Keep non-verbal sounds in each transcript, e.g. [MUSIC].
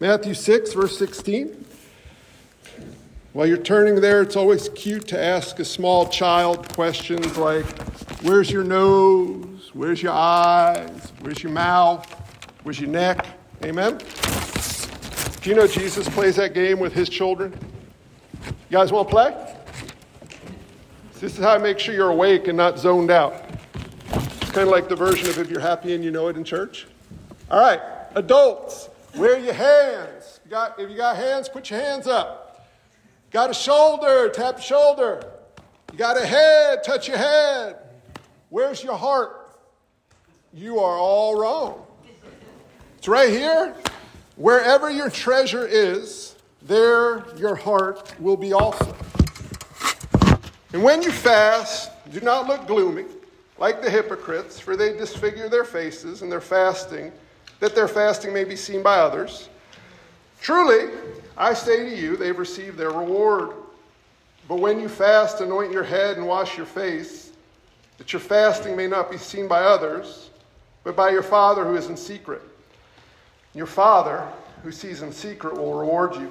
Matthew 6, verse 16. While you're turning there, it's always cute to ask a small child questions like, Where's your nose? Where's your eyes? Where's your mouth? Where's your neck? Amen? Do you know Jesus plays that game with his children? You guys want to play? This is how I make sure you're awake and not zoned out. It's kind of like the version of if you're happy and you know it in church. All right, adults, wear your hands. You got, if you got hands, put your hands up. Got a shoulder, tap your shoulder. You got a head, touch your head. Where's your heart? You are all wrong. It's right here. Wherever your treasure is, there your heart will be also. And when you fast, do not look gloomy like the hypocrites, for they disfigure their faces and their fasting, that their fasting may be seen by others. Truly, I say to you, they've received their reward. But when you fast, anoint your head and wash your face, that your fasting may not be seen by others, but by your Father who is in secret. Your Father, who sees in secret, will reward you.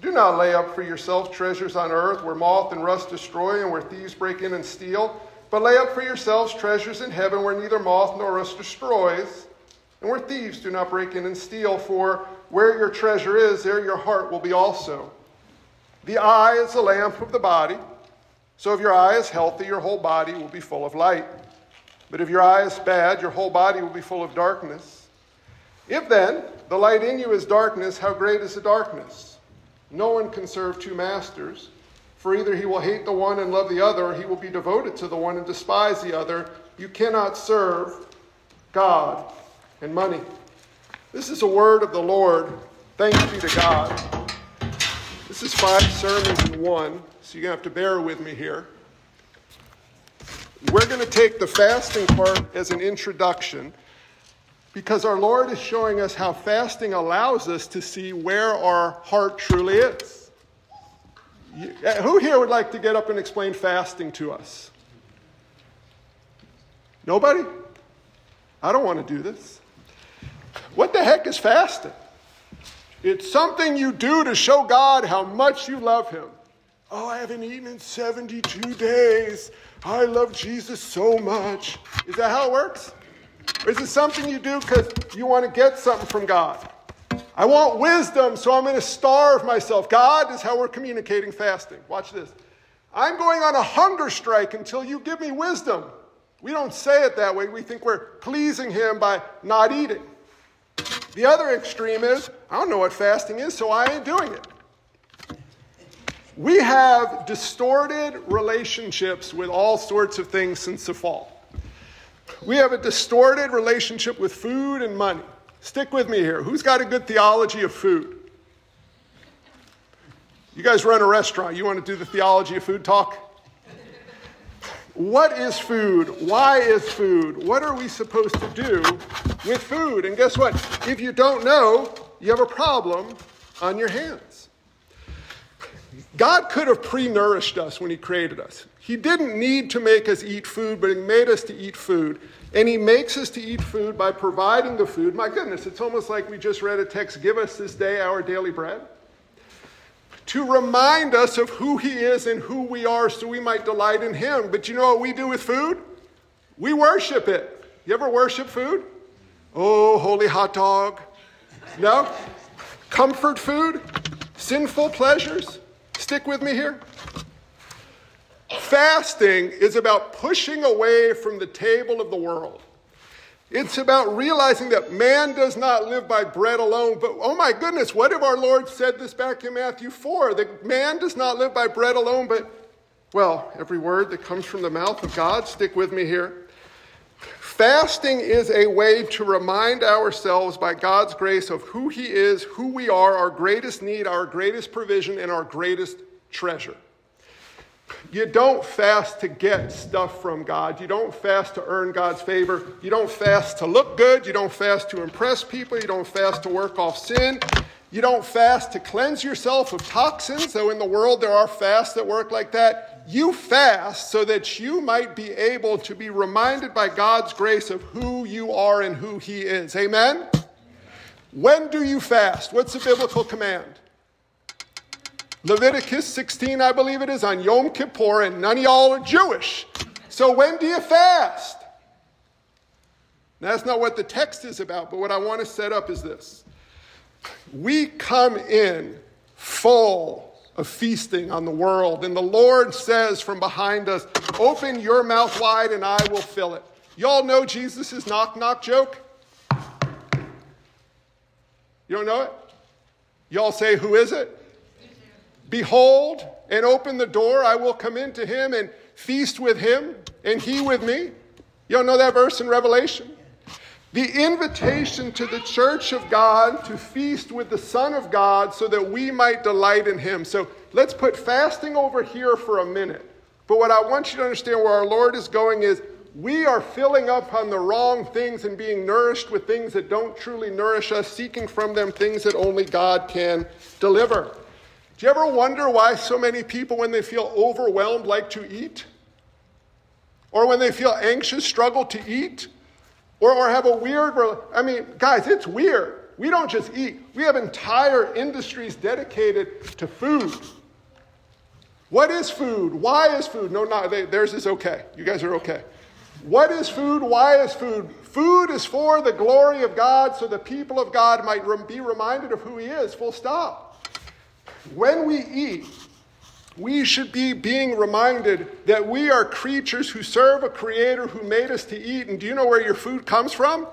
Do not lay up for yourselves treasures on earth where moth and rust destroy and where thieves break in and steal, but lay up for yourselves treasures in heaven where neither moth nor rust destroys and where thieves do not break in and steal. For where your treasure is, there your heart will be also. The eye is the lamp of the body. So if your eye is healthy, your whole body will be full of light. But if your eye is bad, your whole body will be full of darkness. If then the light in you is darkness, how great is the darkness? No one can serve two masters, for either he will hate the one and love the other, or he will be devoted to the one and despise the other. You cannot serve God and money. This is a word of the Lord. Thanks be to God. This is five sermons in one, so you're going to have to bear with me here. We're going to take the fasting part as an introduction because our Lord is showing us how fasting allows us to see where our heart truly is. Uh, who here would like to get up and explain fasting to us? Nobody? I don't want to do this. What the heck is fasting? It's something you do to show God how much you love Him. Oh, I haven't eaten in 72 days. I love Jesus so much. Is that how it works? Or is it something you do because you want to get something from God? I want wisdom, so I'm going to starve myself. God is how we're communicating fasting. Watch this. I'm going on a hunger strike until you give me wisdom. We don't say it that way. We think we're pleasing Him by not eating. The other extreme is I don't know what fasting is, so I ain't doing it. We have distorted relationships with all sorts of things since the fall. We have a distorted relationship with food and money. Stick with me here. Who's got a good theology of food? You guys run a restaurant. You want to do the theology of food talk? What is food? Why is food? What are we supposed to do with food? And guess what? If you don't know, you have a problem on your hands. God could have pre nourished us when He created us. He didn't need to make us eat food, but He made us to eat food. And He makes us to eat food by providing the food. My goodness, it's almost like we just read a text Give us this day our daily bread. To remind us of who He is and who we are so we might delight in Him. But you know what we do with food? We worship it. You ever worship food? Oh, holy hot dog. No? Comfort food? Sinful pleasures? Stick with me here. Fasting is about pushing away from the table of the world. It's about realizing that man does not live by bread alone. But oh my goodness, what if our Lord said this back in Matthew 4? That man does not live by bread alone, but, well, every word that comes from the mouth of God, stick with me here. Fasting is a way to remind ourselves by God's grace of who He is, who we are, our greatest need, our greatest provision, and our greatest treasure. You don't fast to get stuff from God. You don't fast to earn God's favor. You don't fast to look good. You don't fast to impress people. You don't fast to work off sin. You don't fast to cleanse yourself of toxins, though in the world there are fasts that work like that. You fast so that you might be able to be reminded by God's grace of who you are and who He is. Amen? When do you fast? What's the biblical command? Leviticus 16, I believe it is, on Yom Kippur, and none of y'all are Jewish. So when do you fast? That's not what the text is about, but what I want to set up is this. We come in full of feasting on the world, and the Lord says from behind us, Open your mouth wide and I will fill it. Y'all know Jesus' knock knock joke? You don't know it? Y'all say, Who is it? Behold, and open the door, I will come into him and feast with him, and he with me. You don't know that verse in Revelation? The invitation to the church of God to feast with the Son of God so that we might delight in him. So let's put fasting over here for a minute. But what I want you to understand where our Lord is going is we are filling up on the wrong things and being nourished with things that don't truly nourish us, seeking from them things that only God can deliver. Do you ever wonder why so many people, when they feel overwhelmed, like to eat? Or when they feel anxious, struggle to eat? Or, or have a weird, I mean, guys, it's weird. We don't just eat, we have entire industries dedicated to food. What is food? Why is food? No, not they, theirs is okay. You guys are okay. What is food? Why is food? Food is for the glory of God so the people of God might be reminded of who He is, full stop. When we eat, we should be being reminded that we are creatures who serve a creator who made us to eat. And do you know where your food comes from?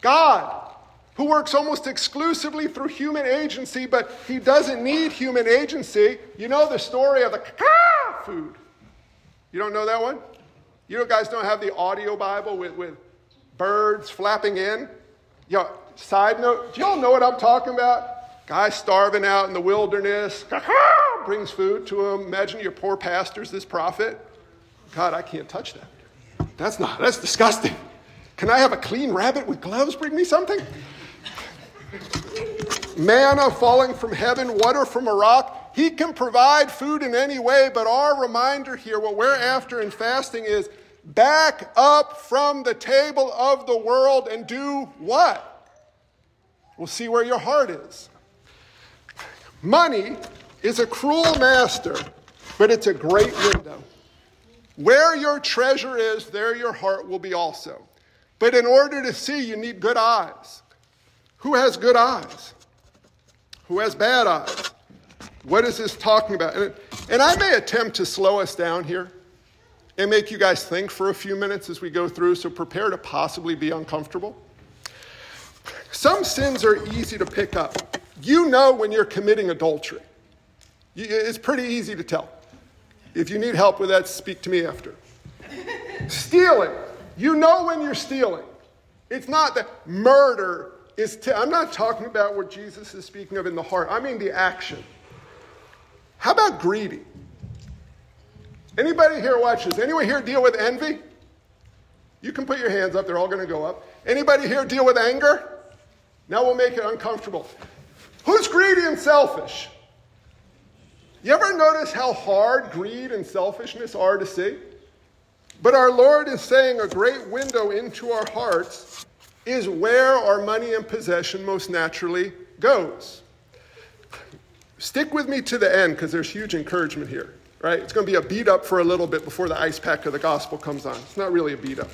God, who works almost exclusively through human agency, but he doesn't need human agency. You know the story of the food. You don't know that one? You guys don't have the audio Bible with, with birds flapping in? Know, side note, do y'all know what I'm talking about? Guy starving out in the wilderness, [LAUGHS] brings food to him. Imagine your poor pastor's this prophet. God, I can't touch that. That's not, that's disgusting. Can I have a clean rabbit with gloves bring me something? Manna falling from heaven, water from a rock. He can provide food in any way, but our reminder here, what we're after in fasting is back up from the table of the world and do what? We'll see where your heart is. Money is a cruel master, but it's a great window. Where your treasure is, there your heart will be also. But in order to see, you need good eyes. Who has good eyes? Who has bad eyes? What is this talking about? And, and I may attempt to slow us down here and make you guys think for a few minutes as we go through, so prepare to possibly be uncomfortable. Some sins are easy to pick up. You know when you're committing adultery. It's pretty easy to tell. If you need help with that, speak to me after. stealing. You know when you're stealing. It's not that murder is. i I'm not talking about what Jesus is speaking of in the heart. I mean the action. How about greedy? Anybody here watches? Anyone here deal with envy? You can put your hands up, they're all going to go up. Anybody here deal with anger? Now we'll make it uncomfortable. Who's greedy and selfish? You ever notice how hard greed and selfishness are to see? But our Lord is saying a great window into our hearts is where our money and possession most naturally goes. Stick with me to the end because there's huge encouragement here, right? It's going to be a beat up for a little bit before the ice pack of the gospel comes on. It's not really a beat up.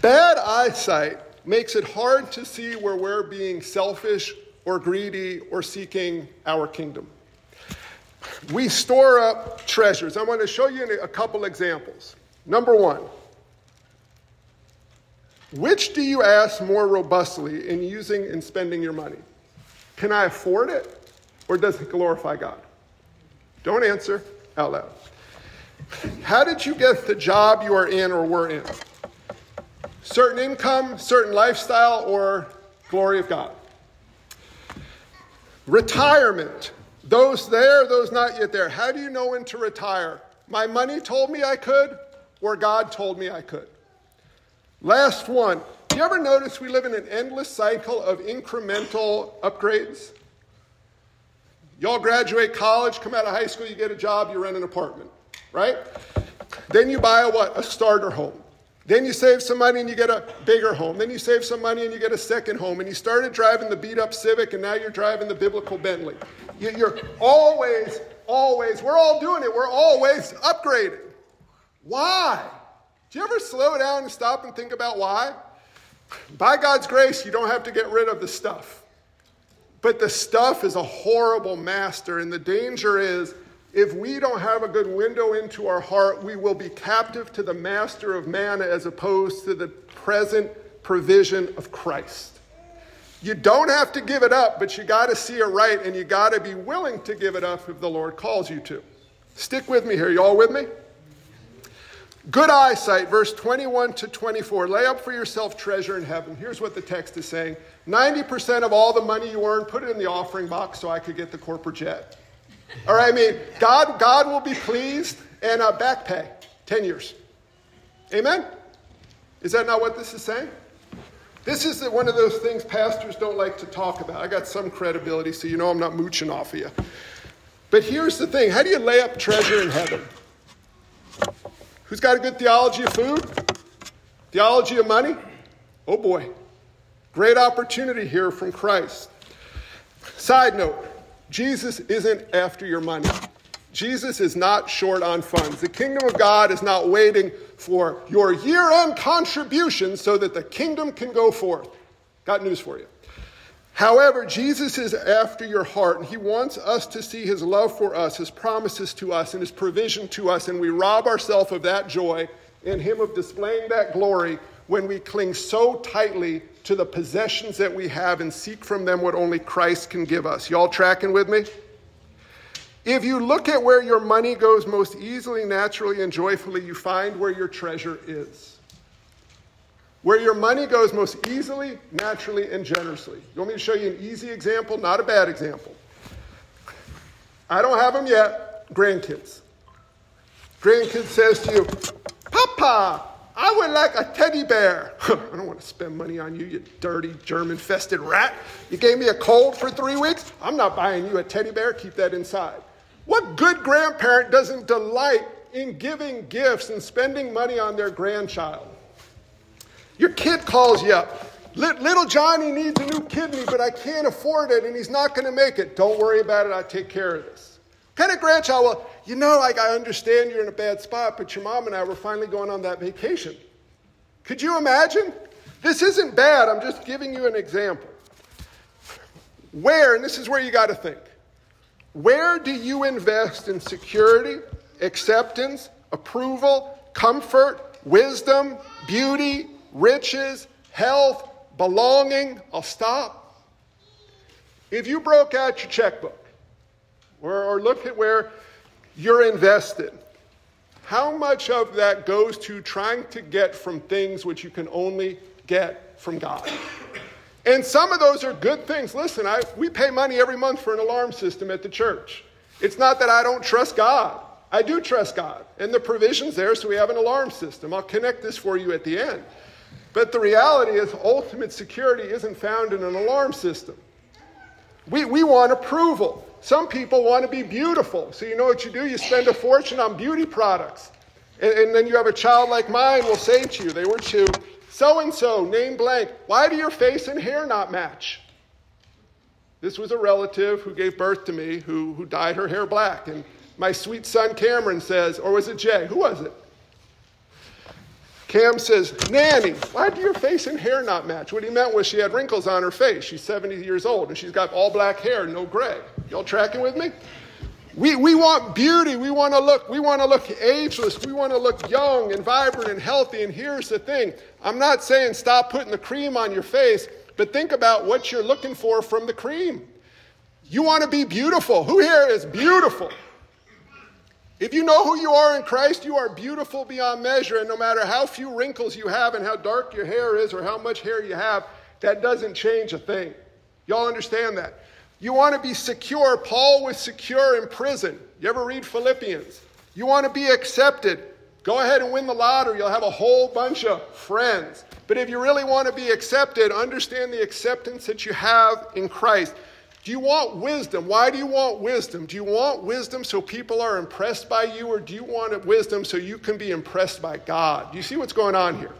Bad eyesight makes it hard to see where we're being selfish or greedy or seeking our kingdom. We store up treasures. I want to show you a couple examples. Number one, which do you ask more robustly in using and spending your money? Can I afford it? or does it glorify God? Don't answer out loud. How did you get the job you are in or were in? Certain income, certain lifestyle, or glory of God? Retirement. Those there, those not yet there. How do you know when to retire? My money told me I could, or God told me I could? Last one. Do you ever notice we live in an endless cycle of incremental upgrades? Y'all graduate college, come out of high school, you get a job, you rent an apartment, right? Then you buy a what? A starter home. Then you save some money and you get a bigger home. Then you save some money and you get a second home. And you started driving the beat up Civic and now you're driving the biblical Bentley. You're always, always, we're all doing it. We're always upgrading. Why? Do you ever slow down and stop and think about why? By God's grace, you don't have to get rid of the stuff. But the stuff is a horrible master, and the danger is if we don't have a good window into our heart, we will be captive to the master of man as opposed to the present provision of Christ. You don't have to give it up, but you got to see it right, and you got to be willing to give it up if the Lord calls you to. Stick with me here. You all with me? Good eyesight, verse 21 to 24. Lay up for yourself treasure in heaven. Here's what the text is saying 90% of all the money you earn, put it in the offering box so I could get the corporate jet. All right, I mean, God, God will be pleased and uh, back pay, 10 years. Amen? Is that not what this is saying? This is the, one of those things pastors don't like to talk about. I got some credibility, so you know I'm not mooching off of you. But here's the thing how do you lay up treasure in heaven? Who's got a good theology of food? Theology of money? Oh boy. Great opportunity here from Christ. Side note Jesus isn't after your money. Jesus is not short on funds. The kingdom of God is not waiting for your year end contribution so that the kingdom can go forth. Got news for you. However, Jesus is after your heart, and he wants us to see his love for us, his promises to us, and his provision to us, and we rob ourselves of that joy and him of displaying that glory when we cling so tightly to the possessions that we have and seek from them what only Christ can give us. Y'all tracking with me? If you look at where your money goes most easily, naturally, and joyfully, you find where your treasure is. Where your money goes most easily, naturally, and generously. You want me to show you an easy example, not a bad example? I don't have them yet. Grandkids. Grandkid says to you, Papa, I would like a teddy bear. [LAUGHS] I don't want to spend money on you, you dirty German fested rat. You gave me a cold for three weeks. I'm not buying you a teddy bear. Keep that inside. What good grandparent doesn't delight in giving gifts and spending money on their grandchild? Your kid calls you up. Little Johnny needs a new kidney, but I can't afford it and he's not going to make it. Don't worry about it. I'll take care of this. Kind of grandchild, well, you know, like I understand you're in a bad spot, but your mom and I were finally going on that vacation. Could you imagine? This isn't bad. I'm just giving you an example. Where, and this is where you got to think, where do you invest in security, acceptance, approval, comfort, wisdom, beauty, riches, health, belonging. I'll stop. If you broke out your checkbook or, or look at where you're invested, how much of that goes to trying to get from things which you can only get from God? And some of those are good things. Listen, I, we pay money every month for an alarm system at the church. It's not that I don't trust God. I do trust God. And the provision's there, so we have an alarm system. I'll connect this for you at the end. But the reality is, ultimate security isn't found in an alarm system. We, we want approval. Some people want to be beautiful. So, you know what you do? You spend a fortune on beauty products. And, and then you have a child like mine will say to you, they were two, so and so, name blank, why do your face and hair not match? This was a relative who gave birth to me who, who dyed her hair black. And my sweet son Cameron says, or was it Jay? Who was it? Cam says, Nanny, why do your face and hair not match? What he meant was she had wrinkles on her face. She's 70 years old and she's got all black hair, no gray. Y'all tracking with me? We, we want beauty. We want to look, we want to look ageless. We want to look young and vibrant and healthy. And here's the thing. I'm not saying stop putting the cream on your face, but think about what you're looking for from the cream. You want to be beautiful. Who here is beautiful? If you know who you are in Christ, you are beautiful beyond measure. And no matter how few wrinkles you have and how dark your hair is or how much hair you have, that doesn't change a thing. Y'all understand that? You want to be secure. Paul was secure in prison. You ever read Philippians? You want to be accepted. Go ahead and win the lottery. You'll have a whole bunch of friends. But if you really want to be accepted, understand the acceptance that you have in Christ. Do you want wisdom? Why do you want wisdom? Do you want wisdom so people are impressed by you, or do you want wisdom so you can be impressed by God? Do you see what's going on here?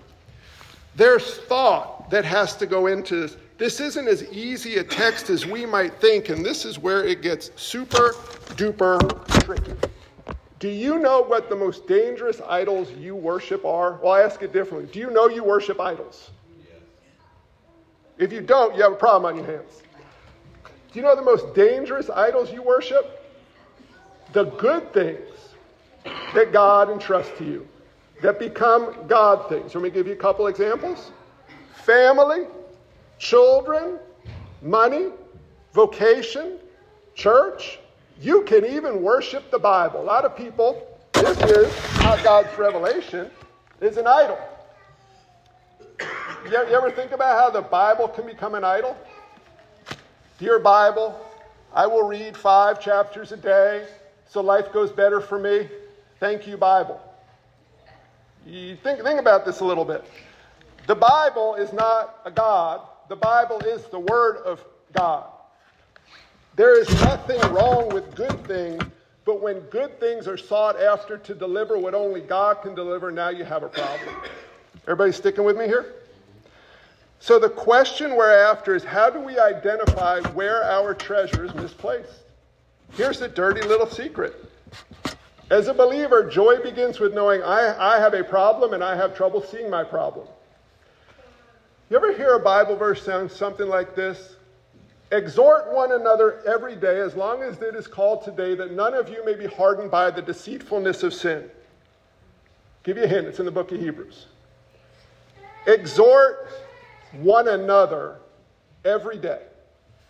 There's thought that has to go into this. Isn't as easy a text as we might think, and this is where it gets super duper tricky. Do you know what the most dangerous idols you worship are? Well, I ask it differently. Do you know you worship idols? If you don't, you have a problem on your hands. Do you know the most dangerous idols you worship? The good things that God entrusts to you, that become God things. Let me give you a couple examples family, children, money, vocation, church. You can even worship the Bible. A lot of people, this is not God's revelation, is an idol. You ever think about how the Bible can become an idol? Dear Bible, I will read five chapters a day so life goes better for me. Thank you, Bible. You think, think about this a little bit. The Bible is not a God, the Bible is the Word of God. There is nothing wrong with good things, but when good things are sought after to deliver what only God can deliver, now you have a problem. Everybody sticking with me here? So the question we're after is how do we identify where our treasure is misplaced? Here's the dirty little secret. As a believer, joy begins with knowing I, I have a problem and I have trouble seeing my problem. You ever hear a Bible verse sound something like this? Exhort one another every day, as long as it is called today, that none of you may be hardened by the deceitfulness of sin. Give you a hint, it's in the book of Hebrews. Exhort one another every day,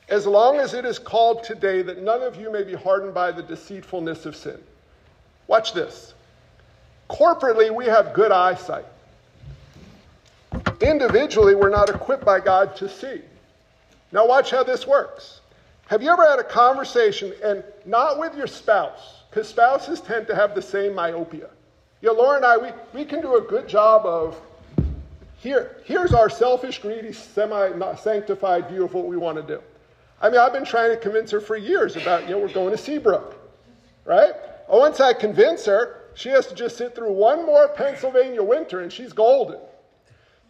as long as it is called today, that none of you may be hardened by the deceitfulness of sin. Watch this. Corporately, we have good eyesight. Individually, we're not equipped by God to see. Now, watch how this works. Have you ever had a conversation, and not with your spouse, because spouses tend to have the same myopia? You know, Laura and I, we, we can do a good job of here, here's our selfish, greedy, semi sanctified view of what we want to do. I mean, I've been trying to convince her for years about, you know, we're going to Seabrook, right? Once I convince her, she has to just sit through one more Pennsylvania winter and she's golden.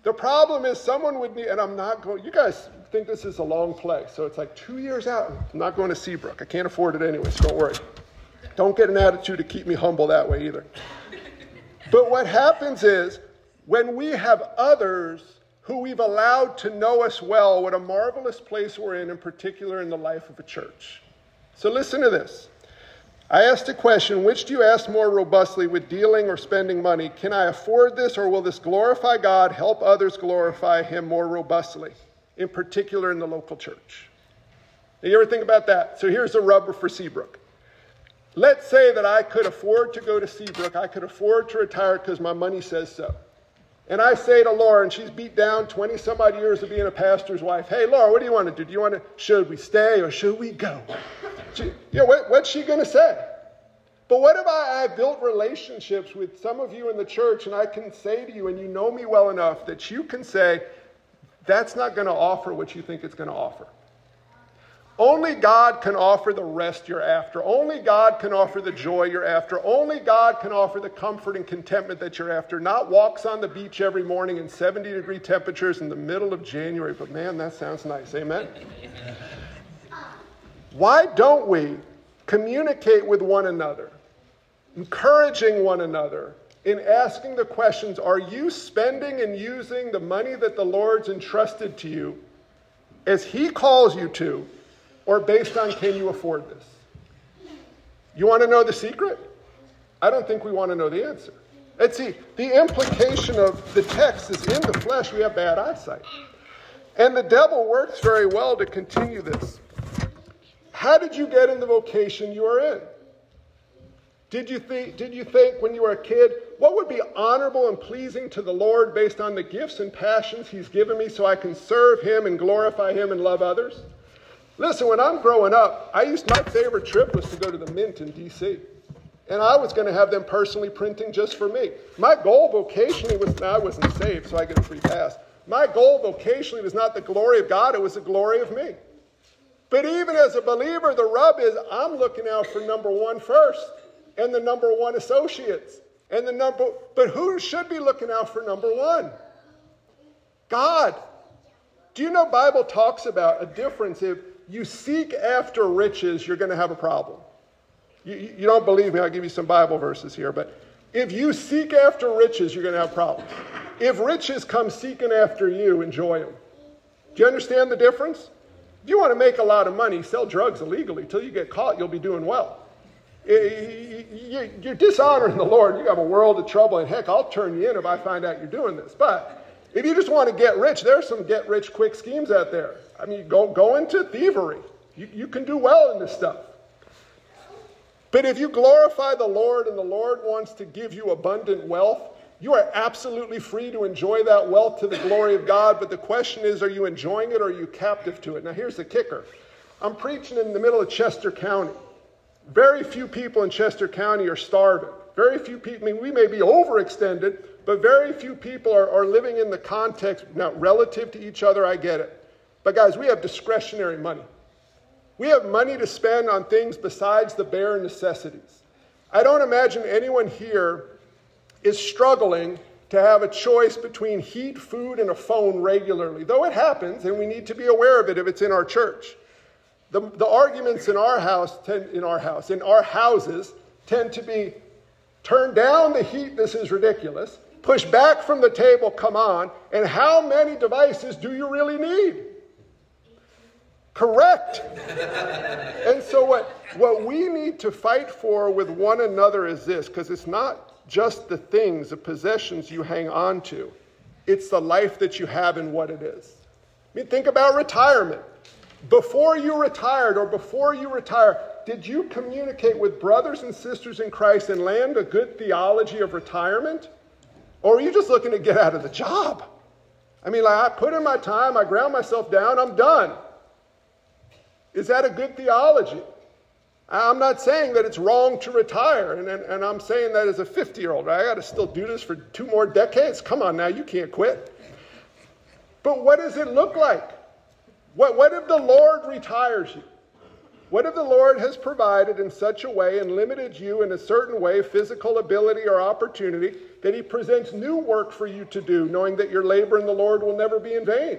The problem is someone would need, and I'm not going, you guys think this is a long play, so it's like two years out. I'm not going to Seabrook. I can't afford it anyway, so don't worry. Don't get an attitude to keep me humble that way either. But what happens is when we have others who we've allowed to know us well, what a marvelous place we're in, in particular in the life of a church. So listen to this. I asked a question which do you ask more robustly with dealing or spending money? Can I afford this or will this glorify God, help others glorify Him more robustly, in particular in the local church? Now, you ever think about that? So here's the rubber for Seabrook. Let's say that I could afford to go to Seabrook, I could afford to retire because my money says so. And I say to Laura, and she's beat down 20 some odd years of being a pastor's wife, hey, Laura, what do you want to do? Do you want to, should we stay or should we go? You know, what, what's she going to say? But what if I, I built relationships with some of you in the church and I can say to you, and you know me well enough, that you can say, that's not going to offer what you think it's going to offer. Only God can offer the rest you're after. Only God can offer the joy you're after. Only God can offer the comfort and contentment that you're after. Not walks on the beach every morning in 70 degree temperatures in the middle of January. But man, that sounds nice. Amen? Why don't we communicate with one another, encouraging one another, in asking the questions Are you spending and using the money that the Lord's entrusted to you as He calls you to? or based on can you afford this? You want to know the secret? I don't think we want to know the answer. Let's see, the implication of the text is in the flesh we have bad eyesight. And the devil works very well to continue this. How did you get in the vocation you are in? Did you, think, did you think when you were a kid, what would be honorable and pleasing to the Lord based on the gifts and passions He's given me so I can serve Him and glorify Him and love others? Listen, when I'm growing up, I used my favorite trip was to go to the Mint in D.C. And I was going to have them personally printing just for me. My goal vocationally was, I wasn't saved, so I get a free pass. My goal vocationally was not the glory of God, it was the glory of me. But even as a believer, the rub is I'm looking out for number one first and the number one associates. And the number, but who should be looking out for number one? God. Do you know Bible talks about a difference if you seek after riches, you're going to have a problem. You, you don't believe me, I'll give you some Bible verses here, but if you seek after riches, you're going to have problems. If riches come seeking after you, enjoy them. Do you understand the difference? If you want to make a lot of money, sell drugs illegally. Till you get caught, you'll be doing well. You're dishonoring the Lord. You have a world of trouble, and heck, I'll turn you in if I find out you're doing this. But if you just want to get rich, there are some get rich quick schemes out there. I mean, go, go into thievery. You, you can do well in this stuff. But if you glorify the Lord and the Lord wants to give you abundant wealth, you are absolutely free to enjoy that wealth to the glory of God. But the question is, are you enjoying it or are you captive to it? Now, here's the kicker I'm preaching in the middle of Chester County. Very few people in Chester County are starving. Very few people, I mean, we may be overextended, but very few people are, are living in the context, now, relative to each other, I get it. But guys, we have discretionary money. We have money to spend on things besides the bare necessities. I don't imagine anyone here is struggling to have a choice between heat, food, and a phone regularly, though it happens, and we need to be aware of it if it's in our church. The, the arguments in our house, tend, in our house, in our houses, tend to be turn down the heat, this is ridiculous, push back from the table, come on, and how many devices do you really need? Correct. and so, what, what we need to fight for with one another is this because it's not just the things, the possessions you hang on to, it's the life that you have and what it is. I mean, think about retirement. Before you retired or before you retire, did you communicate with brothers and sisters in Christ and land a good theology of retirement? Or are you just looking to get out of the job? I mean, like, I put in my time, I ground myself down, I'm done. Is that a good theology? I'm not saying that it's wrong to retire, and, and, and I'm saying that as a 50 year old, right? I got to still do this for two more decades. Come on now, you can't quit. But what does it look like? What, what if the Lord retires you? What if the Lord has provided in such a way and limited you in a certain way, physical ability or opportunity, that He presents new work for you to do, knowing that your labor in the Lord will never be in vain?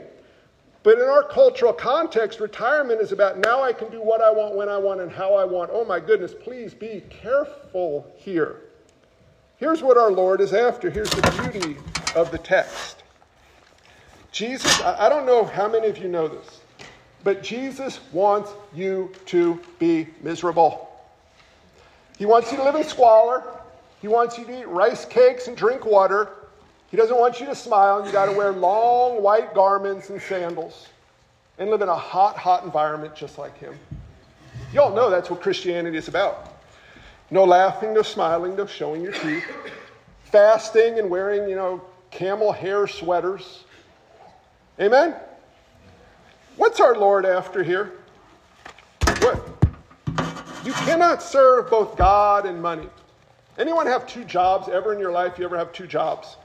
But in our cultural context, retirement is about now I can do what I want, when I want, and how I want. Oh my goodness, please be careful here. Here's what our Lord is after. Here's the beauty of the text. Jesus, I don't know how many of you know this, but Jesus wants you to be miserable. He wants you to live in squalor. He wants you to eat rice cakes and drink water. He doesn't want you to smile. You got to wear long white garments and sandals and live in a hot, hot environment just like him. You all know that's what Christianity is about. No laughing, no smiling, no showing your teeth. Fasting and wearing, you know, camel hair sweaters. Amen? What's our Lord after here? What? You cannot serve both God and money. Anyone have two jobs ever in your life? You ever have two jobs?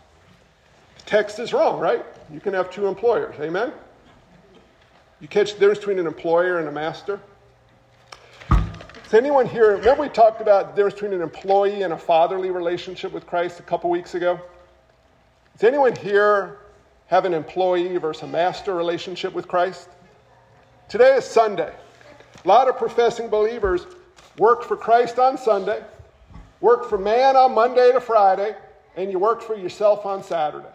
Text is wrong, right? You can have two employers. Amen? You catch the difference between an employer and a master? Does anyone here, remember we talked about the difference between an employee and a fatherly relationship with Christ a couple weeks ago? Does anyone here have an employee versus a master relationship with Christ? Today is Sunday. A lot of professing believers work for Christ on Sunday, work for man on Monday to Friday, and you work for yourself on Saturday.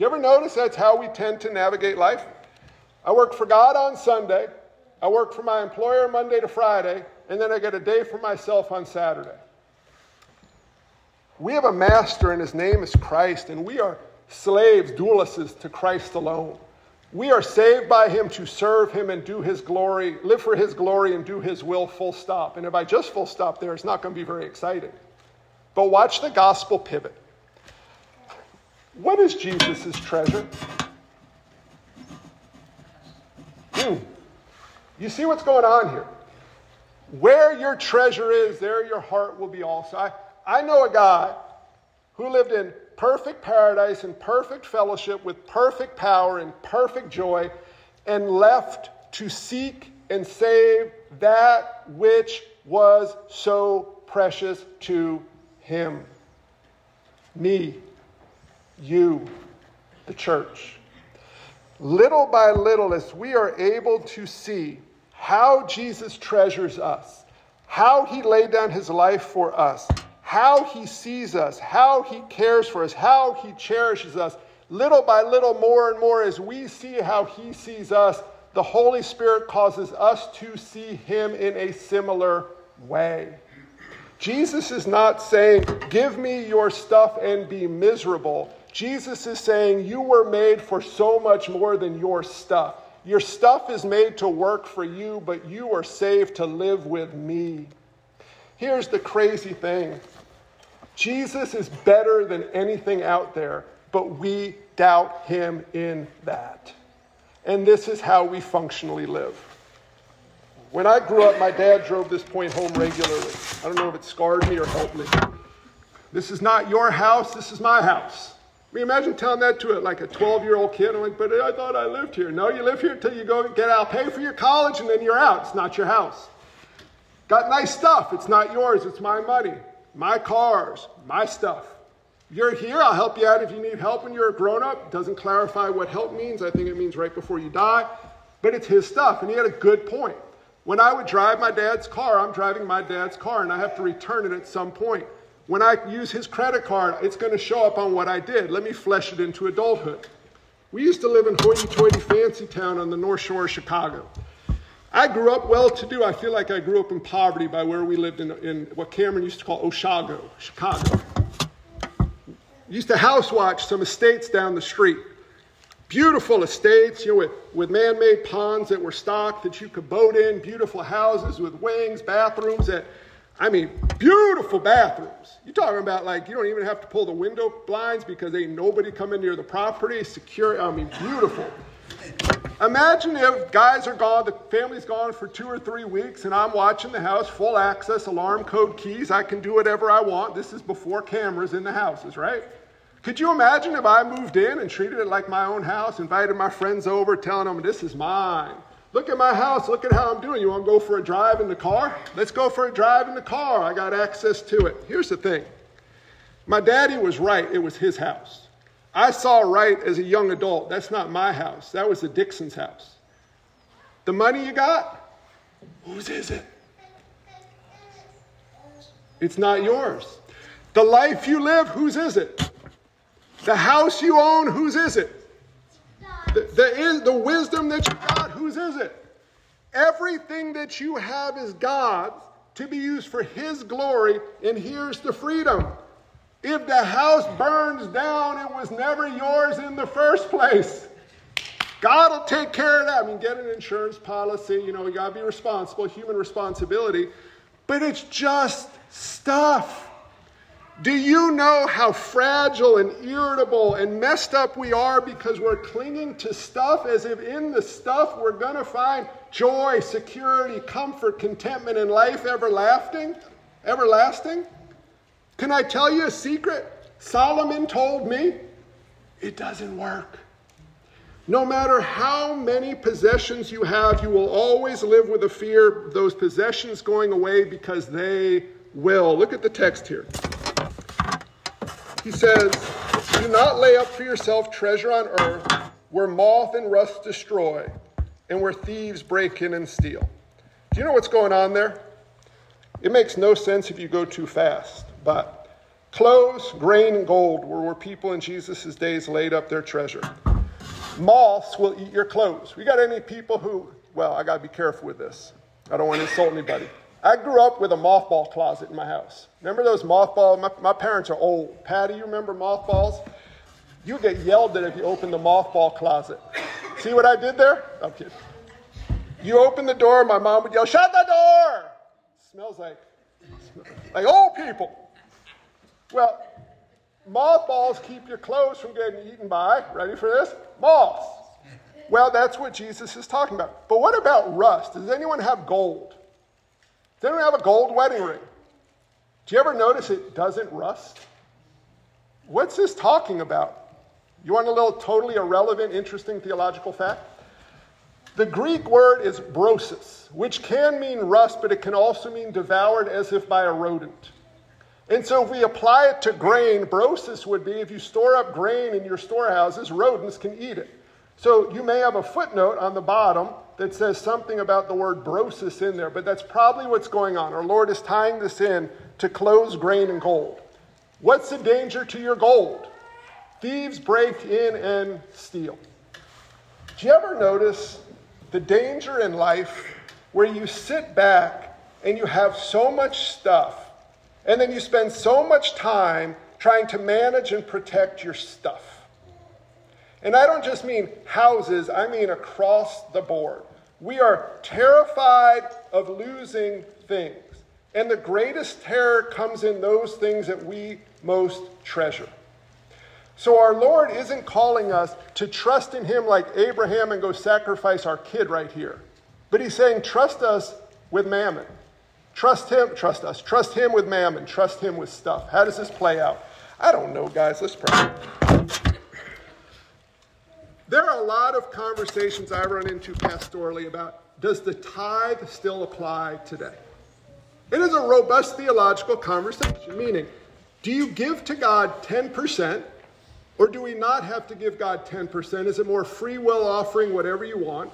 You ever notice that's how we tend to navigate life? I work for God on Sunday, I work for my employer Monday to Friday, and then I get a day for myself on Saturday. We have a master, and his name is Christ, and we are slaves, doulos to Christ alone. We are saved by him to serve him and do his glory, live for his glory and do his will, full stop. And if I just full stop there, it's not going to be very exciting. But watch the gospel pivot. What is Jesus' treasure? Hmm. You see what's going on here? Where your treasure is, there your heart will be also. I, I know a guy who lived in perfect paradise and perfect fellowship with perfect power and perfect joy and left to seek and save that which was so precious to him. Me, you, the church. Little by little, as we are able to see how Jesus treasures us, how he laid down his life for us, how he sees us, how he cares for us, how he cherishes us, little by little, more and more, as we see how he sees us, the Holy Spirit causes us to see him in a similar way. Jesus is not saying, Give me your stuff and be miserable. Jesus is saying, You were made for so much more than your stuff. Your stuff is made to work for you, but you are saved to live with me. Here's the crazy thing Jesus is better than anything out there, but we doubt him in that. And this is how we functionally live. When I grew up, my dad drove this point home regularly. I don't know if it scarred me or helped me. This is not your house, this is my house. I mean, imagine telling that to a, like a 12 year old kid. I'm like, but I thought I lived here. No, you live here until you go get out, pay for your college, and then you're out. It's not your house. Got nice stuff. It's not yours, it's my money my cars, my stuff. You're here, I'll help you out if you need help when you're a grown up. Doesn't clarify what help means. I think it means right before you die. But it's his stuff, and he had a good point. When I would drive my dad's car, I'm driving my dad's car, and I have to return it at some point. When I use his credit card, it's going to show up on what I did. Let me flesh it into adulthood. We used to live in hoity toity fancy town on the North Shore of Chicago. I grew up well to do. I feel like I grew up in poverty by where we lived in, in what Cameron used to call Oshago, Chicago. Used to house watch some estates down the street. Beautiful estates, you know, with, with man made ponds that were stocked that you could boat in, beautiful houses with wings, bathrooms that, I mean, beautiful bathrooms. You're talking about like you don't even have to pull the window blinds because ain't nobody coming near the property. Secure, I mean, beautiful. Imagine if guys are gone, the family's gone for two or three weeks, and I'm watching the house, full access, alarm code keys. I can do whatever I want. This is before cameras in the houses, right? Could you imagine if I moved in and treated it like my own house, invited my friends over, telling them, This is mine? Look at my house. Look at how I'm doing. You want to go for a drive in the car? Let's go for a drive in the car. I got access to it. Here's the thing my daddy was right, it was his house. I saw right as a young adult, that's not my house. That was the Dixon's house. The money you got, whose is it? It's not yours. The life you live, whose is it? The house you own, whose is it? The, the, the wisdom that you got, whose is it? Everything that you have is God's to be used for His glory, and here's the freedom. If the house burns down, it was never yours in the first place. God will take care of that. I mean, get an insurance policy, you know, you got to be responsible, human responsibility. But it's just stuff. Do you know how fragile and irritable and messed up we are because we're clinging to stuff as if in the stuff we're going to find joy, security, comfort, contentment, and life everlasting? Everlasting? Can I tell you a secret? Solomon told me it doesn't work. No matter how many possessions you have, you will always live with the fear of those possessions going away because they will. Look at the text here. He says, Do not lay up for yourself treasure on earth where moth and rust destroy and where thieves break in and steal. Do you know what's going on there? It makes no sense if you go too fast. But clothes, grain, and gold were where people in Jesus' days laid up their treasure. Moths will eat your clothes. We got any people who, well, I got to be careful with this. I don't want to insult anybody. I grew up with a mothball closet in my house. Remember those mothballs? My, my parents are old. Patty, you remember mothballs? You get yelled at if you open the mothball closet. See what I did there? I'm kidding. You open the door, my mom would yell, Shut the door! Smells like, like old people. Well, mothballs keep your clothes from getting eaten by, ready for this? Moths. Well, that's what Jesus is talking about. But what about rust? Does anyone have gold? Does anyone have a gold wedding ring? Do you ever notice it doesn't rust? What's this talking about? You want a little totally irrelevant, interesting theological fact? The Greek word is brosis, which can mean rust, but it can also mean devoured as if by a rodent. And so, if we apply it to grain, brosis would be if you store up grain in your storehouses, rodents can eat it. So, you may have a footnote on the bottom that says something about the word brosis in there, but that's probably what's going on. Our Lord is tying this in to clothes grain and gold. What's the danger to your gold? Thieves break in and steal. Do you ever notice the danger in life where you sit back and you have so much stuff, and then you spend so much time trying to manage and protect your stuff? And I don't just mean houses, I mean across the board. We are terrified of losing things. And the greatest terror comes in those things that we most treasure. So our Lord isn't calling us to trust in Him like Abraham and go sacrifice our kid right here. But He's saying, trust us with mammon. Trust Him, trust us. Trust Him with mammon. Trust Him with stuff. How does this play out? I don't know, guys. Let's pray. There are a lot of conversations I run into pastorally about does the tithe still apply today? It is a robust theological conversation, meaning, do you give to God 10% or do we not have to give God 10%? Is it more free will offering, whatever you want?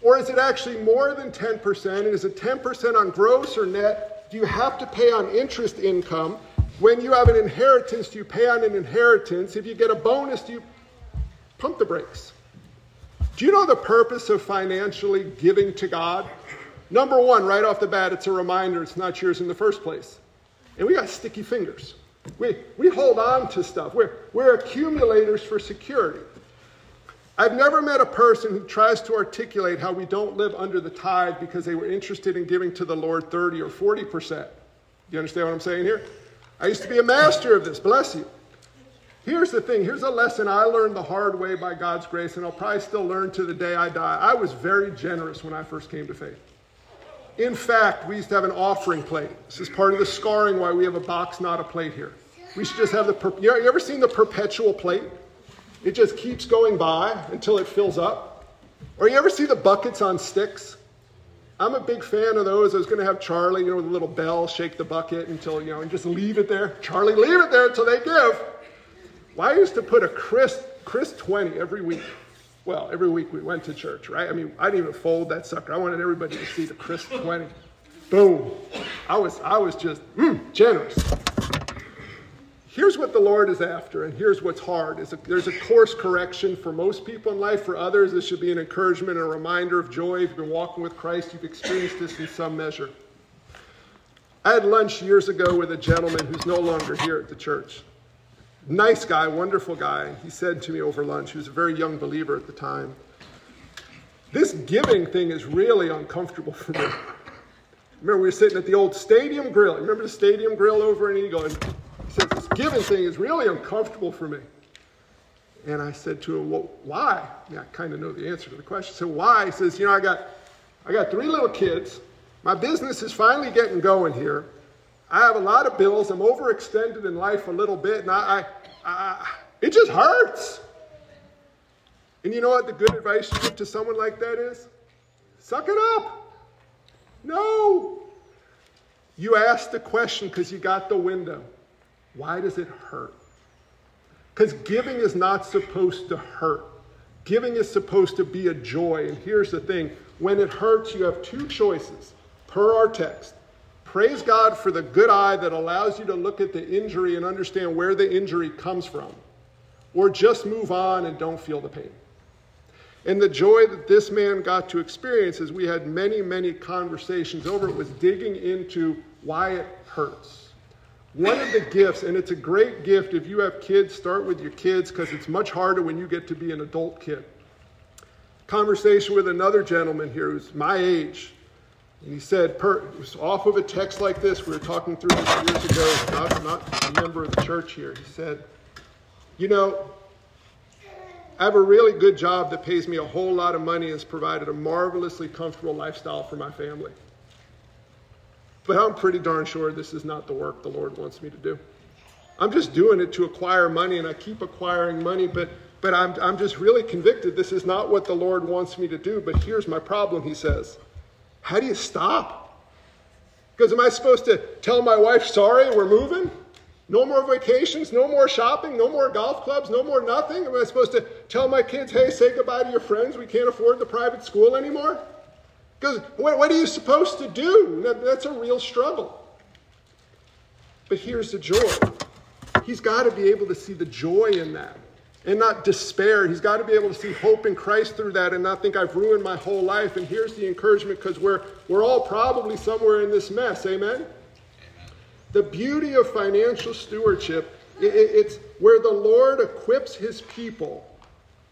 Or is it actually more than 10%? And is it 10% on gross or net? Do you have to pay on interest income? When you have an inheritance, do you pay on an inheritance? If you get a bonus, do you pump the brakes? Do you know the purpose of financially giving to God? Number one, right off the bat, it's a reminder it's not yours in the first place. And we got sticky fingers. We, we hold on to stuff. We're, we're accumulators for security. I've never met a person who tries to articulate how we don't live under the tithe because they were interested in giving to the Lord 30 or 40%. You understand what I'm saying here? I used to be a master of this, bless you. Here's the thing here's a lesson I learned the hard way by God's grace, and I'll probably still learn to the day I die. I was very generous when I first came to faith. In fact, we used to have an offering plate. This is part of the scarring why we have a box, not a plate here. We should just have the, you ever seen the perpetual plate? It just keeps going by until it fills up. Or you ever see the buckets on sticks? I'm a big fan of those. I was going to have Charlie, you know, with a little bell, shake the bucket until, you know, and just leave it there. Charlie, leave it there until they give. Well, I used to put a Chris, Chris 20 every week well, every week we went to church, right? I mean, I didn't even fold that sucker. I wanted everybody to see the crisp 20. Boom. I was, I was just mm, generous. Here's what the Lord is after, and here's what's hard. A, there's a course correction for most people in life. For others, this should be an encouragement and a reminder of joy. If you've been walking with Christ, you've experienced this in some measure. I had lunch years ago with a gentleman who's no longer here at the church nice guy, wonderful guy. He said to me over lunch, he was a very young believer at the time, this giving thing is really uncomfortable for me. Remember, we were sitting at the old stadium grill. Remember the stadium grill over in Eagle? And he says, This giving thing is really uncomfortable for me. And I said to him, Well, why? Yeah, I kind of know the answer to the question. So why? He says, You know, I got I got three little kids. My business is finally getting going here. I have a lot of bills. I'm overextended in life a little bit, and I, I, I, it just hurts. And you know what the good advice you give to someone like that is? Suck it up. No. You asked the question because you got the window. Why does it hurt? Because giving is not supposed to hurt. Giving is supposed to be a joy. And here's the thing when it hurts, you have two choices per our text. Praise God for the good eye that allows you to look at the injury and understand where the injury comes from. Or just move on and don't feel the pain. And the joy that this man got to experience as we had many, many conversations over it was digging into why it hurts. One of the gifts, and it's a great gift if you have kids, start with your kids because it's much harder when you get to be an adult kid. Conversation with another gentleman here who's my age, and he said, per, off of a text like this, we were talking through this years ago, not, not a member of the church here. He said, You know, I have a really good job that pays me a whole lot of money and has provided a marvelously comfortable lifestyle for my family. But I'm pretty darn sure this is not the work the Lord wants me to do. I'm just doing it to acquire money, and I keep acquiring money, but but I'm, I'm just really convicted this is not what the Lord wants me to do. But here's my problem, he says. How do you stop? Because am I supposed to tell my wife, sorry, we're moving? No more vacations, no more shopping, no more golf clubs, no more nothing? Am I supposed to tell my kids, hey, say goodbye to your friends, we can't afford the private school anymore? Because what, what are you supposed to do? That, that's a real struggle. But here's the joy. He's got to be able to see the joy in that and not despair. He's got to be able to see hope in Christ through that and not think I've ruined my whole life. And here's the encouragement because we're, we're all probably somewhere in this mess. Amen? Amen. The beauty of financial stewardship, it, it's where the Lord equips his people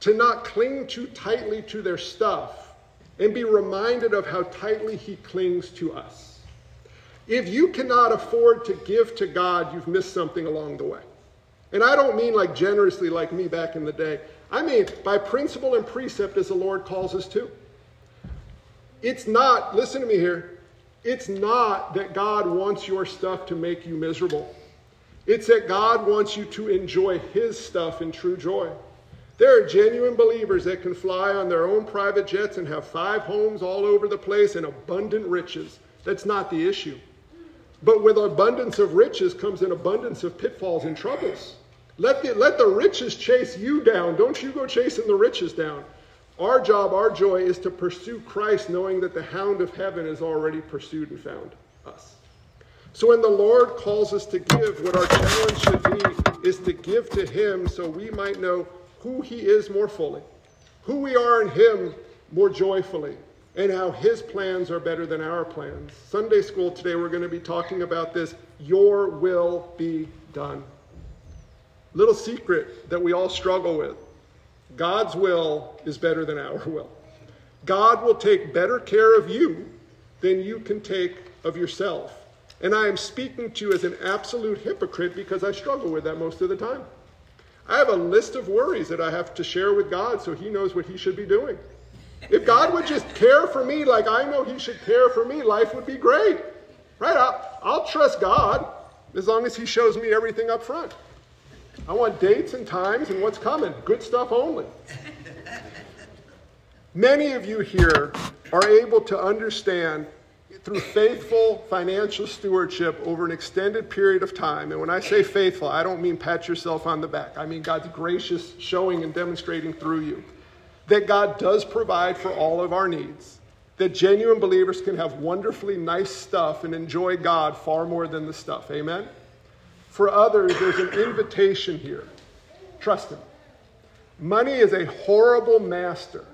to not cling too tightly to their stuff and be reminded of how tightly he clings to us. If you cannot afford to give to God, you've missed something along the way. And I don't mean like generously like me back in the day. I mean by principle and precept as the Lord calls us to. It's not, listen to me here, it's not that God wants your stuff to make you miserable. It's that God wants you to enjoy His stuff in true joy. There are genuine believers that can fly on their own private jets and have five homes all over the place and abundant riches. That's not the issue. But with abundance of riches comes an abundance of pitfalls and troubles. Let the, let the riches chase you down. Don't you go chasing the riches down. Our job, our joy is to pursue Christ, knowing that the hound of heaven has already pursued and found us. So when the Lord calls us to give, what our challenge should be is to give to Him so we might know who He is more fully, who we are in Him more joyfully, and how his plans are better than our plans. Sunday school today, we're going to be talking about this Your will be done. Little secret that we all struggle with God's will is better than our will. God will take better care of you than you can take of yourself. And I am speaking to you as an absolute hypocrite because I struggle with that most of the time. I have a list of worries that I have to share with God so He knows what He should be doing. If God would just care for me like I know He should care for me, life would be great. Right? I'll, I'll trust God as long as He shows me everything up front. I want dates and times and what's coming. Good stuff only. [LAUGHS] Many of you here are able to understand through faithful financial stewardship over an extended period of time. And when I say faithful, I don't mean pat yourself on the back. I mean God's gracious showing and demonstrating through you that God does provide for all of our needs, that genuine believers can have wonderfully nice stuff and enjoy God far more than the stuff. Amen? For others, there's an invitation here. Trust Him. Money is a horrible master.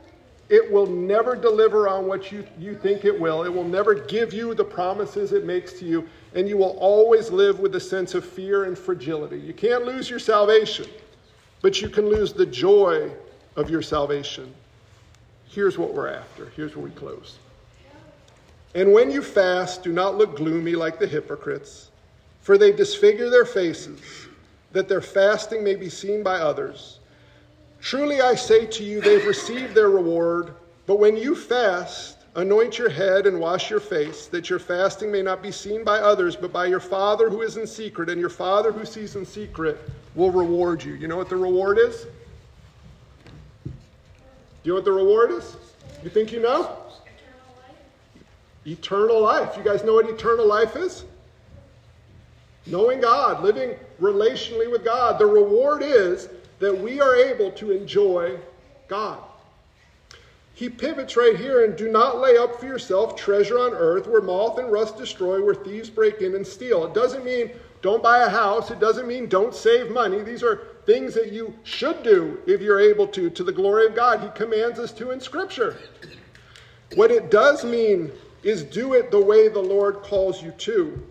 It will never deliver on what you, you think it will. It will never give you the promises it makes to you. And you will always live with a sense of fear and fragility. You can't lose your salvation, but you can lose the joy of your salvation. Here's what we're after. Here's where we close. And when you fast, do not look gloomy like the hypocrites, for they disfigure their faces, that their fasting may be seen by others. Truly I say to you, they've received their reward. But when you fast, anoint your head and wash your face, that your fasting may not be seen by others, but by your Father who is in secret. And your Father who sees in secret will reward you. You know what the reward is? Do you know what the reward is? You think you know? Eternal life. Eternal life. You guys know what eternal life is? Knowing God, living relationally with God. The reward is that we are able to enjoy God. He pivots right here and do not lay up for yourself treasure on earth where moth and rust destroy, where thieves break in and steal. It doesn't mean don't buy a house. It doesn't mean don't save money. These are things that you should do if you're able to, to the glory of God. He commands us to in Scripture. What it does mean is do it the way the Lord calls you to.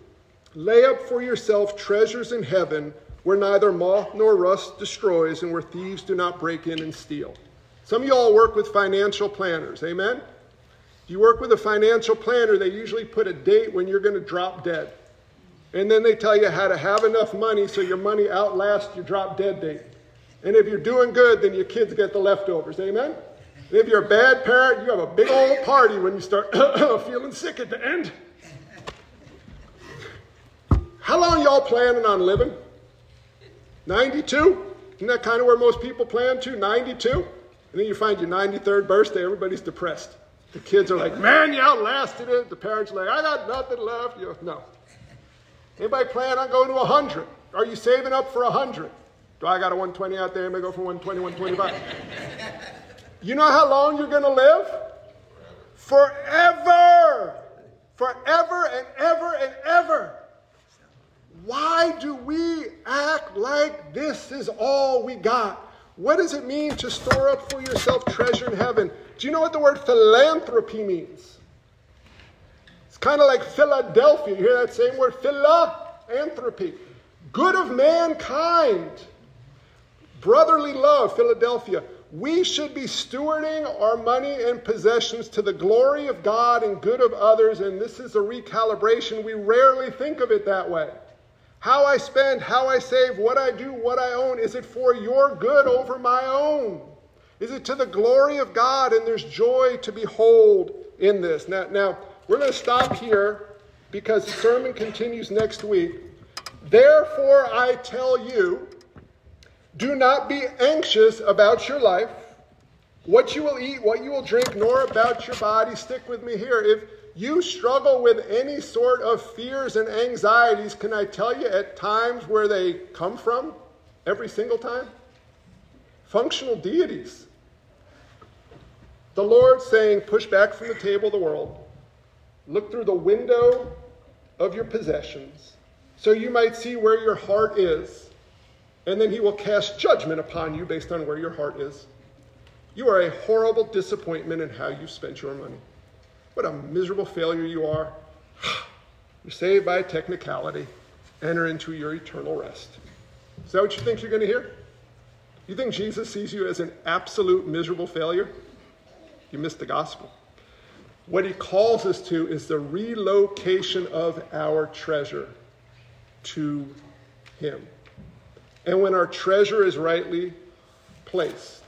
Lay up for yourself treasures in heaven where neither moth nor rust destroys and where thieves do not break in and steal. Some of y'all work with financial planners, amen? If you work with a financial planner, they usually put a date when you're going to drop dead. And then they tell you how to have enough money so your money outlasts your drop dead date. And if you're doing good, then your kids get the leftovers. Amen? And if you're a bad parent, you have a big old party when you start [COUGHS] feeling sick at the end. How long y'all planning on living? 92? Isn't that kind of where most people plan to? 92? And then you find your 93rd birthday, everybody's depressed. The kids are like, man, you outlasted it. The parents are like, I got nothing left. You no. Anybody plan on going to 100? Are you saving up for 100? Do I got a 120 out there? Anybody go for 120, 125? you know how long you're going to live? Forever. Forever and ever and ever. Why do we act like this is all we got? What does it mean to store up for yourself treasure in heaven? Do you know what the word philanthropy means? It's kind of like Philadelphia. You hear that same word? Philanthropy. Good of mankind. Brotherly love, Philadelphia. We should be stewarding our money and possessions to the glory of God and good of others, and this is a recalibration. We rarely think of it that way. How I spend, how I save, what I do, what I own, is it for your good over my own? Is it to the glory of God? And there's joy to behold in this. Now, now we're going to stop here because the sermon continues next week. Therefore, I tell you, do not be anxious about your life, what you will eat, what you will drink, nor about your body. Stick with me here. If you struggle with any sort of fears and anxieties, can I tell you at times where they come from? Every single time? Functional deities. The Lord saying, push back from the table of the world, look through the window of your possessions, so you might see where your heart is, and then He will cast judgment upon you based on where your heart is. You are a horrible disappointment in how you spent your money. What a miserable failure you are. [SIGHS] You're saved by technicality. Enter into your eternal rest. Is that what you think you're going to hear? You think Jesus sees you as an absolute miserable failure? You missed the gospel. What he calls us to is the relocation of our treasure to him. And when our treasure is rightly placed,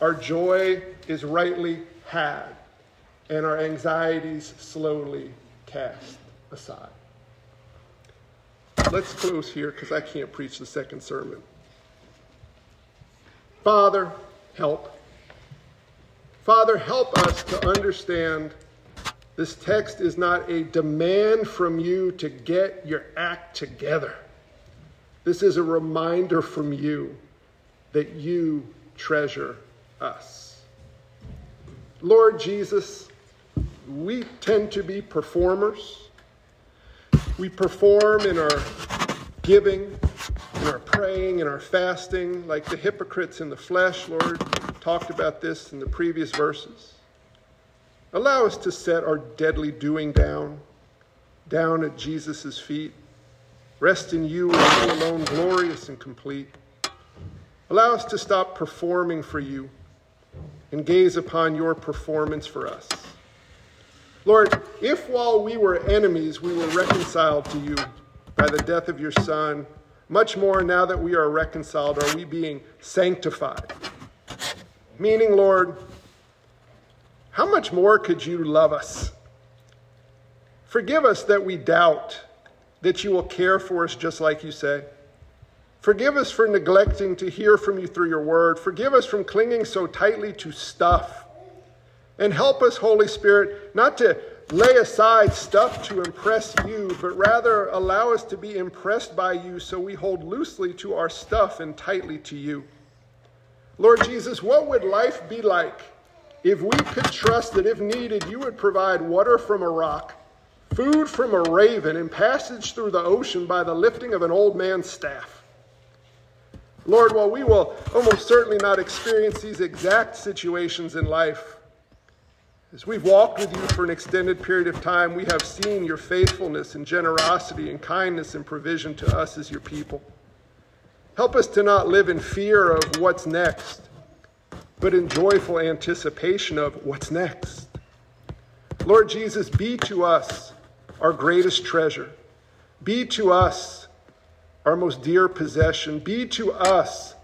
our joy is rightly had, and our anxieties slowly cast aside. Let's close here because I can't preach the second sermon. Father, help. Father, help us to understand this text is not a demand from you to get your act together. This is a reminder from you that you treasure us. Lord Jesus, we tend to be performers. We perform in our giving, in our praying, in our fasting, like the hypocrites in the flesh, Lord. talked about this in the previous verses. Allow us to set our deadly doing down, down at Jesus' feet. Rest in you and you alone, glorious and complete. Allow us to stop performing for you and gaze upon your performance for us. Lord, if while we were enemies, we were reconciled to you by the death of your Son, much more now that we are reconciled, are we being sanctified. Meaning, Lord, how much more could you love us? Forgive us that we doubt that you will care for us just like you say. Forgive us for neglecting to hear from you through your word. Forgive us from clinging so tightly to stuff and help us, Holy Spirit, not to lay aside stuff to impress you, but rather allow us to be impressed by you so we hold loosely to our stuff and tightly to you. Lord Jesus, what would life be like if we could trust that if needed, you would provide water from a rock, food from a raven, and passage through the ocean by the lifting of an old man's staff? Lord, while we will almost certainly not experience these exact situations in life, as we've walked with you for an extended period of time, we have seen your faithfulness and generosity and kindness and provision to us as your people. Help us to not live in fear of what's next, but in joyful anticipation of what's next. Lord Jesus, be to us our greatest treasure. Be to us our most dear possession. Be to us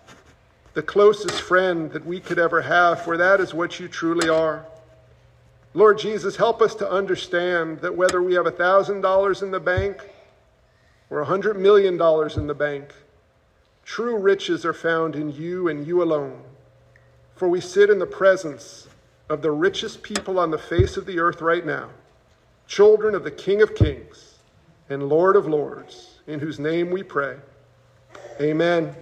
the closest friend that we could ever have, for that is what you truly are. Lord Jesus, help us to understand that whether we have $1,000 in the bank or $100 million in the bank, True riches are found in you and you alone. For we sit in the presence of the richest people on the face of the earth right now, children of the King of Kings and Lord of Lords, in whose name we pray. Amen.